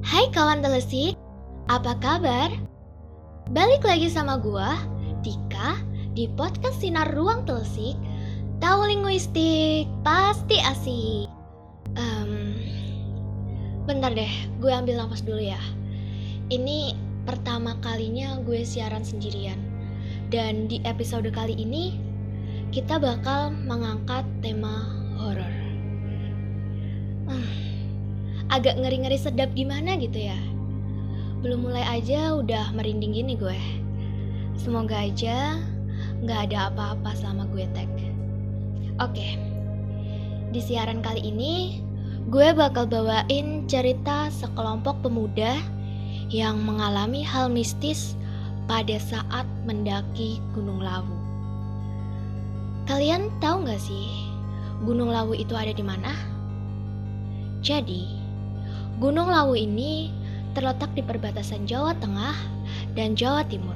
Hai kawan telesik, apa kabar? Balik lagi sama gua, Dika, di podcast Sinar Ruang Telesik. Tahu linguistik, pasti asik. Um, bentar deh, gue ambil nafas dulu ya. Ini pertama kalinya gue siaran sendirian. Dan di episode kali ini, kita bakal mengangkat tema horor. Agak ngeri-ngeri sedap gimana gitu ya. Belum mulai aja udah merinding gini gue. Semoga aja nggak ada apa-apa selama gue tag. Oke, di siaran kali ini gue bakal bawain cerita sekelompok pemuda yang mengalami hal mistis pada saat mendaki Gunung Lawu. Kalian tahu nggak sih Gunung Lawu itu ada di mana? Jadi, Gunung Lawu ini terletak di perbatasan Jawa Tengah dan Jawa Timur,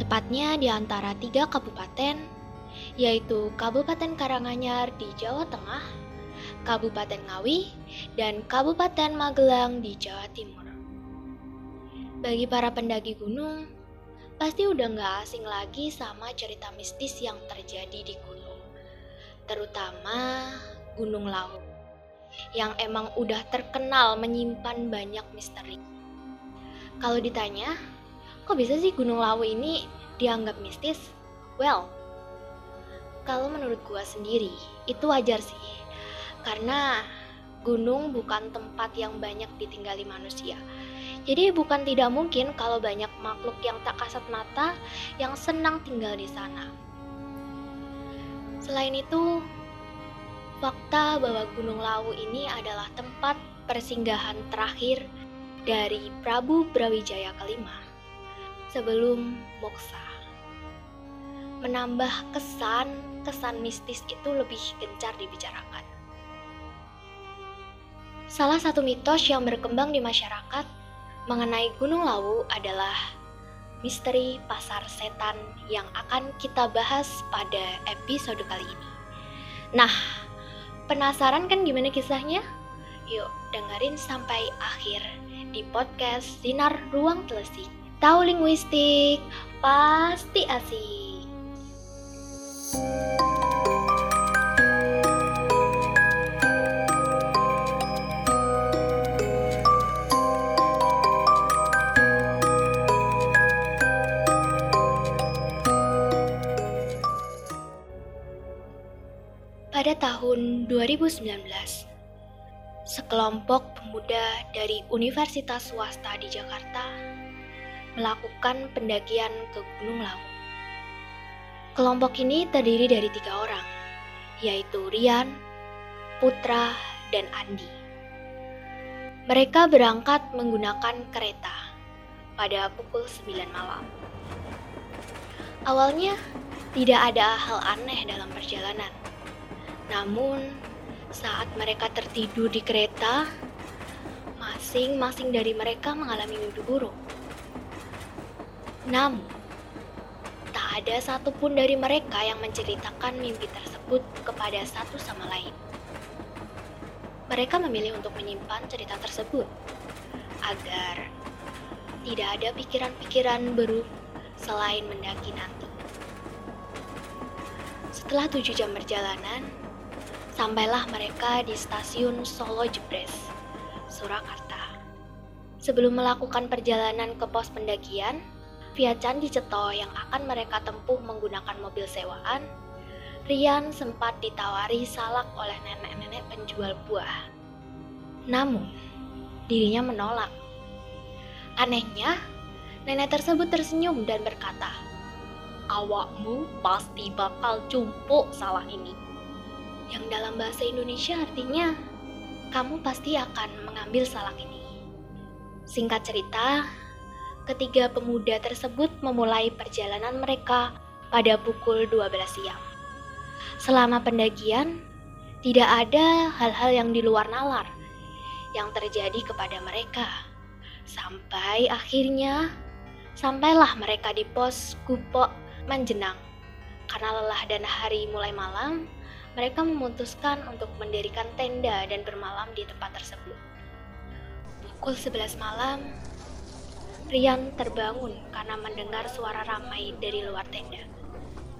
tepatnya di antara tiga kabupaten, yaitu Kabupaten Karanganyar di Jawa Tengah, Kabupaten Ngawi, dan Kabupaten Magelang di Jawa Timur. Bagi para pendaki gunung, pasti udah nggak asing lagi sama cerita mistis yang terjadi di gunung, terutama Gunung Lawu, yang emang udah terkenal menyimpan banyak misteri. Kalau ditanya, kok bisa sih Gunung Lawu ini dianggap mistis? Well, kalau menurut gua sendiri, itu wajar sih. Karena gunung bukan tempat yang banyak ditinggali manusia. Jadi bukan tidak mungkin kalau banyak makhluk yang tak kasat mata yang senang tinggal di sana. Selain itu, fakta bahwa Gunung Lawu ini adalah tempat persinggahan terakhir dari Prabu Brawijaya kelima sebelum moksa. Menambah kesan-kesan mistis itu lebih gencar dibicarakan. Salah satu mitos yang berkembang di masyarakat mengenai Gunung Lawu adalah misteri pasar setan yang akan kita bahas pada episode kali ini. Nah, penasaran kan gimana kisahnya? Yuk, dengerin sampai akhir di podcast Sinar Ruang Telesik. Tahu linguistik, pasti asik. Tahun 2019, sekelompok pemuda dari universitas swasta di Jakarta melakukan pendakian ke Gunung Lawu. Kelompok ini terdiri dari tiga orang, yaitu Rian, Putra, dan Andi. Mereka berangkat menggunakan kereta pada pukul 9 malam. Awalnya tidak ada hal aneh dalam perjalanan. Namun, saat mereka tertidur di kereta, masing-masing dari mereka mengalami mimpi buruk. Namun, tak ada satupun dari mereka yang menceritakan mimpi tersebut kepada satu sama lain. Mereka memilih untuk menyimpan cerita tersebut agar tidak ada pikiran-pikiran buruk selain mendaki nanti. Setelah tujuh jam perjalanan, sampailah mereka di stasiun Solo Jebres, Surakarta. Sebelum melakukan perjalanan ke pos pendakian, via Candi Ceto yang akan mereka tempuh menggunakan mobil sewaan, Rian sempat ditawari salak oleh nenek-nenek penjual buah. Namun, dirinya menolak. Anehnya, nenek tersebut tersenyum dan berkata, Awakmu pasti bakal cumpuk salah ini. Yang dalam bahasa Indonesia artinya, kamu pasti akan mengambil salak ini. Singkat cerita, ketiga pemuda tersebut memulai perjalanan mereka pada pukul 12 siang. Selama pendakian, tidak ada hal-hal yang di luar nalar yang terjadi kepada mereka. Sampai akhirnya, sampailah mereka di pos Gupo Manjenang. Karena lelah dan hari mulai malam, mereka memutuskan untuk mendirikan tenda dan bermalam di tempat tersebut. Pukul 11 malam, Rian terbangun karena mendengar suara ramai dari luar tenda.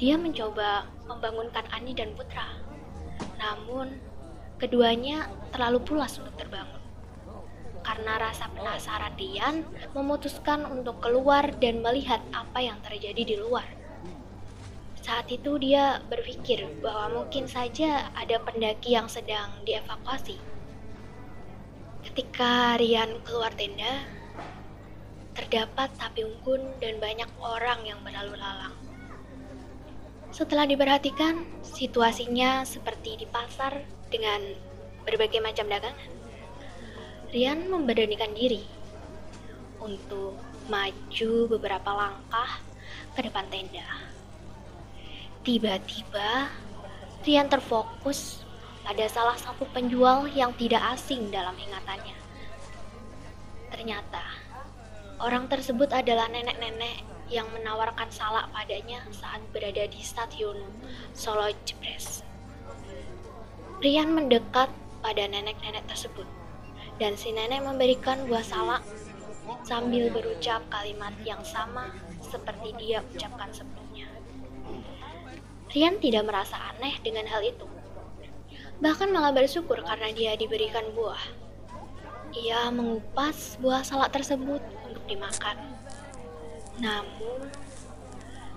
Dia mencoba membangunkan Ani dan Putra. Namun, keduanya terlalu pulas untuk terbangun. Karena rasa penasaran Rian memutuskan untuk keluar dan melihat apa yang terjadi di luar. Saat itu dia berpikir bahwa mungkin saja ada pendaki yang sedang dievakuasi. Ketika Rian keluar tenda, terdapat api unggun dan banyak orang yang berlalu lalang. Setelah diperhatikan, situasinya seperti di pasar dengan berbagai macam dagangan. Rian memberanikan diri untuk maju beberapa langkah ke depan tenda. Tiba-tiba, Rian terfokus pada salah satu penjual yang tidak asing dalam ingatannya. Ternyata, orang tersebut adalah nenek-nenek yang menawarkan salak padanya saat berada di stasiun Solo Jepres. Rian mendekat pada nenek-nenek tersebut, dan si nenek memberikan buah salak sambil berucap kalimat yang sama seperti dia ucapkan sebelumnya. Rian tidak merasa aneh dengan hal itu. Bahkan malah bersyukur karena dia diberikan buah. Ia mengupas buah salak tersebut untuk dimakan. Namun,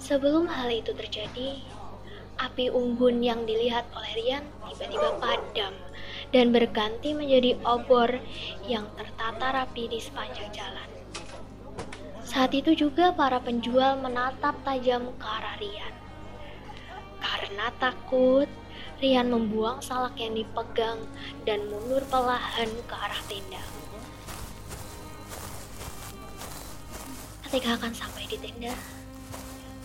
sebelum hal itu terjadi, api unggun yang dilihat oleh Rian tiba-tiba padam dan berganti menjadi obor yang tertata rapi di sepanjang jalan. Saat itu juga para penjual menatap tajam ke arah Rian. Karena takut, Rian membuang salak yang dipegang dan mundur perlahan ke arah tenda. Ketika akan sampai di tenda,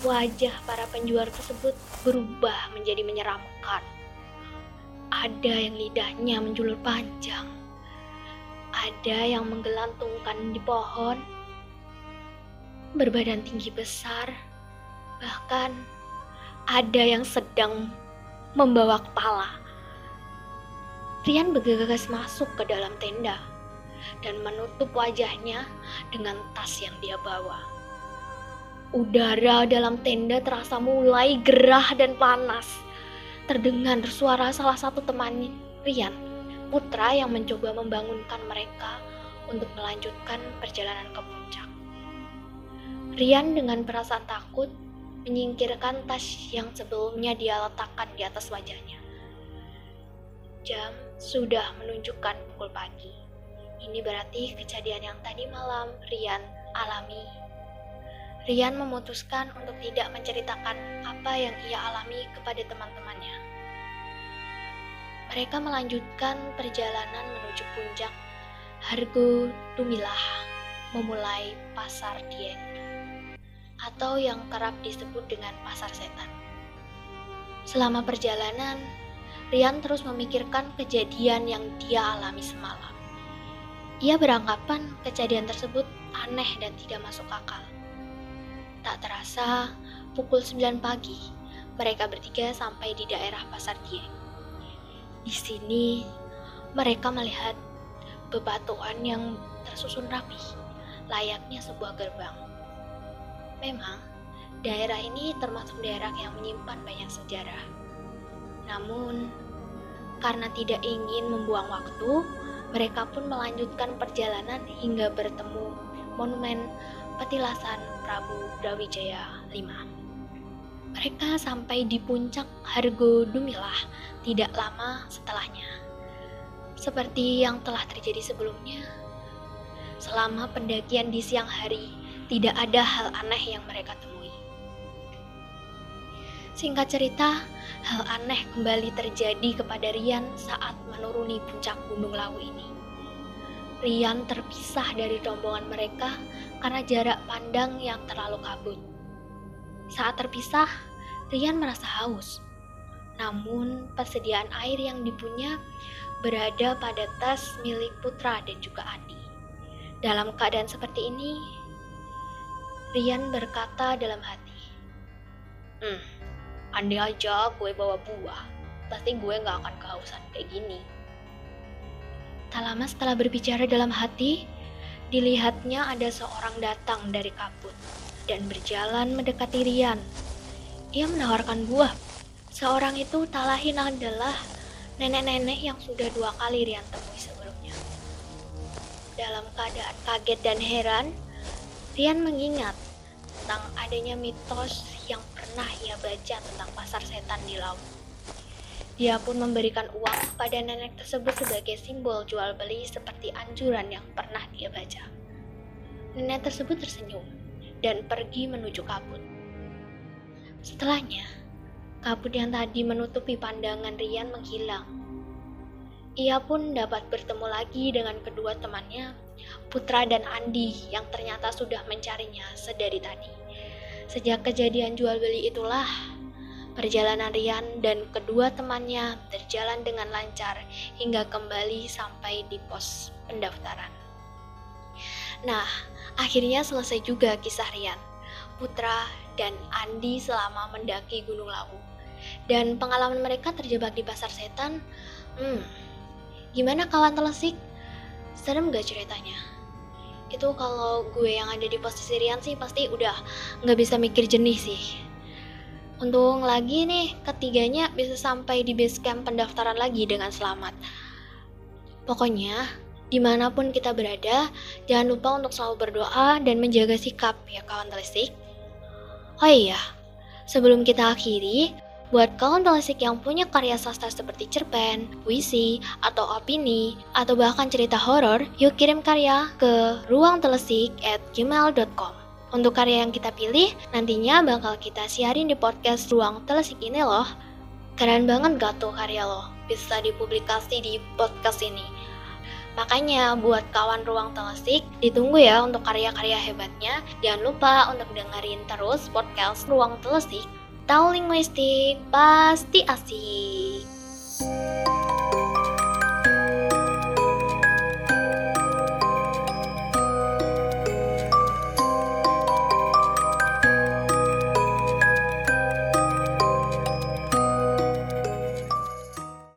wajah para penjual tersebut berubah menjadi menyeramkan. Ada yang lidahnya menjulur panjang, ada yang menggelantungkan di pohon, berbadan tinggi besar, bahkan ada yang sedang membawa kepala. Rian bergegas masuk ke dalam tenda dan menutup wajahnya dengan tas yang dia bawa. Udara dalam tenda terasa mulai gerah dan panas. Terdengar suara salah satu teman Rian, putra yang mencoba membangunkan mereka untuk melanjutkan perjalanan ke puncak. Rian dengan perasaan takut menyingkirkan tas yang sebelumnya dia letakkan di atas wajahnya. Jam sudah menunjukkan pukul pagi. Ini berarti kejadian yang tadi malam Rian alami. Rian memutuskan untuk tidak menceritakan apa yang ia alami kepada teman-temannya. Mereka melanjutkan perjalanan menuju puncak Hargo Tumilah, memulai pasar Dieng atau yang kerap disebut dengan pasar setan. Selama perjalanan, Rian terus memikirkan kejadian yang dia alami semalam. Ia beranggapan kejadian tersebut aneh dan tidak masuk akal. Tak terasa, pukul 9 pagi, mereka bertiga sampai di daerah Pasar Dieng. Di sini, mereka melihat bebatuan yang tersusun rapi, layaknya sebuah gerbang. Memang, daerah ini termasuk daerah yang menyimpan banyak sejarah. Namun, karena tidak ingin membuang waktu, mereka pun melanjutkan perjalanan hingga bertemu monumen petilasan Prabu Brawijaya V. Mereka sampai di puncak Hargo Dumilah tidak lama setelahnya. Seperti yang telah terjadi sebelumnya, selama pendakian di siang hari, tidak ada hal aneh yang mereka temui. Singkat cerita, hal aneh kembali terjadi kepada Rian saat menuruni puncak Gunung Lawu ini. Rian terpisah dari rombongan mereka karena jarak pandang yang terlalu kabut. Saat terpisah, Rian merasa haus. Namun, persediaan air yang dipunya berada pada tas milik Putra dan juga Adi. Dalam keadaan seperti ini, Rian berkata dalam hati, Hmm, andai aja gue bawa buah, pasti gue gak akan kehausan kayak gini. Tak lama setelah berbicara dalam hati, dilihatnya ada seorang datang dari kabut dan berjalan mendekati Rian. Ia menawarkan buah. Seorang itu tak lain adalah nenek-nenek yang sudah dua kali Rian temui sebelumnya. Dalam keadaan kaget dan heran, Rian mengingat tentang adanya mitos yang pernah ia baca tentang pasar setan di laut. Dia pun memberikan uang kepada nenek tersebut sebagai simbol jual beli seperti anjuran yang pernah dia baca. Nenek tersebut tersenyum dan pergi menuju kabut. Setelahnya, kabut yang tadi menutupi pandangan Rian menghilang. Ia pun dapat bertemu lagi dengan kedua temannya, Putra dan Andi yang ternyata sudah mencarinya sedari tadi. Sejak kejadian jual beli itulah, Perjalanan Rian dan kedua temannya berjalan dengan lancar hingga kembali sampai di pos pendaftaran. Nah, akhirnya selesai juga kisah Rian, Putra, dan Andi selama mendaki Gunung Lawu. Dan pengalaman mereka terjebak di pasar setan, hmm, gimana kawan telesik? Serem gak ceritanya? Itu kalau gue yang ada di posisi Rian sih pasti udah nggak bisa mikir jernih sih Untung lagi nih, ketiganya bisa sampai di base camp pendaftaran lagi dengan selamat. Pokoknya, di mana pun kita berada, jangan lupa untuk selalu berdoa dan menjaga sikap ya kawan telisik. Oh iya, sebelum kita akhiri, buat kawan telisik yang punya karya sastra seperti cerpen, puisi, atau opini, atau bahkan cerita horor, yuk kirim karya ke ruangtelesik at gmail.com. Untuk karya yang kita pilih, nantinya bakal kita siarin di podcast Ruang Telesik ini loh. Keren banget gak tuh karya lo? Bisa dipublikasi di podcast ini. Makanya buat kawan Ruang Telesik, ditunggu ya untuk karya-karya hebatnya. Jangan lupa untuk dengerin terus podcast Ruang Telesik. Tahu linguistik pasti asik.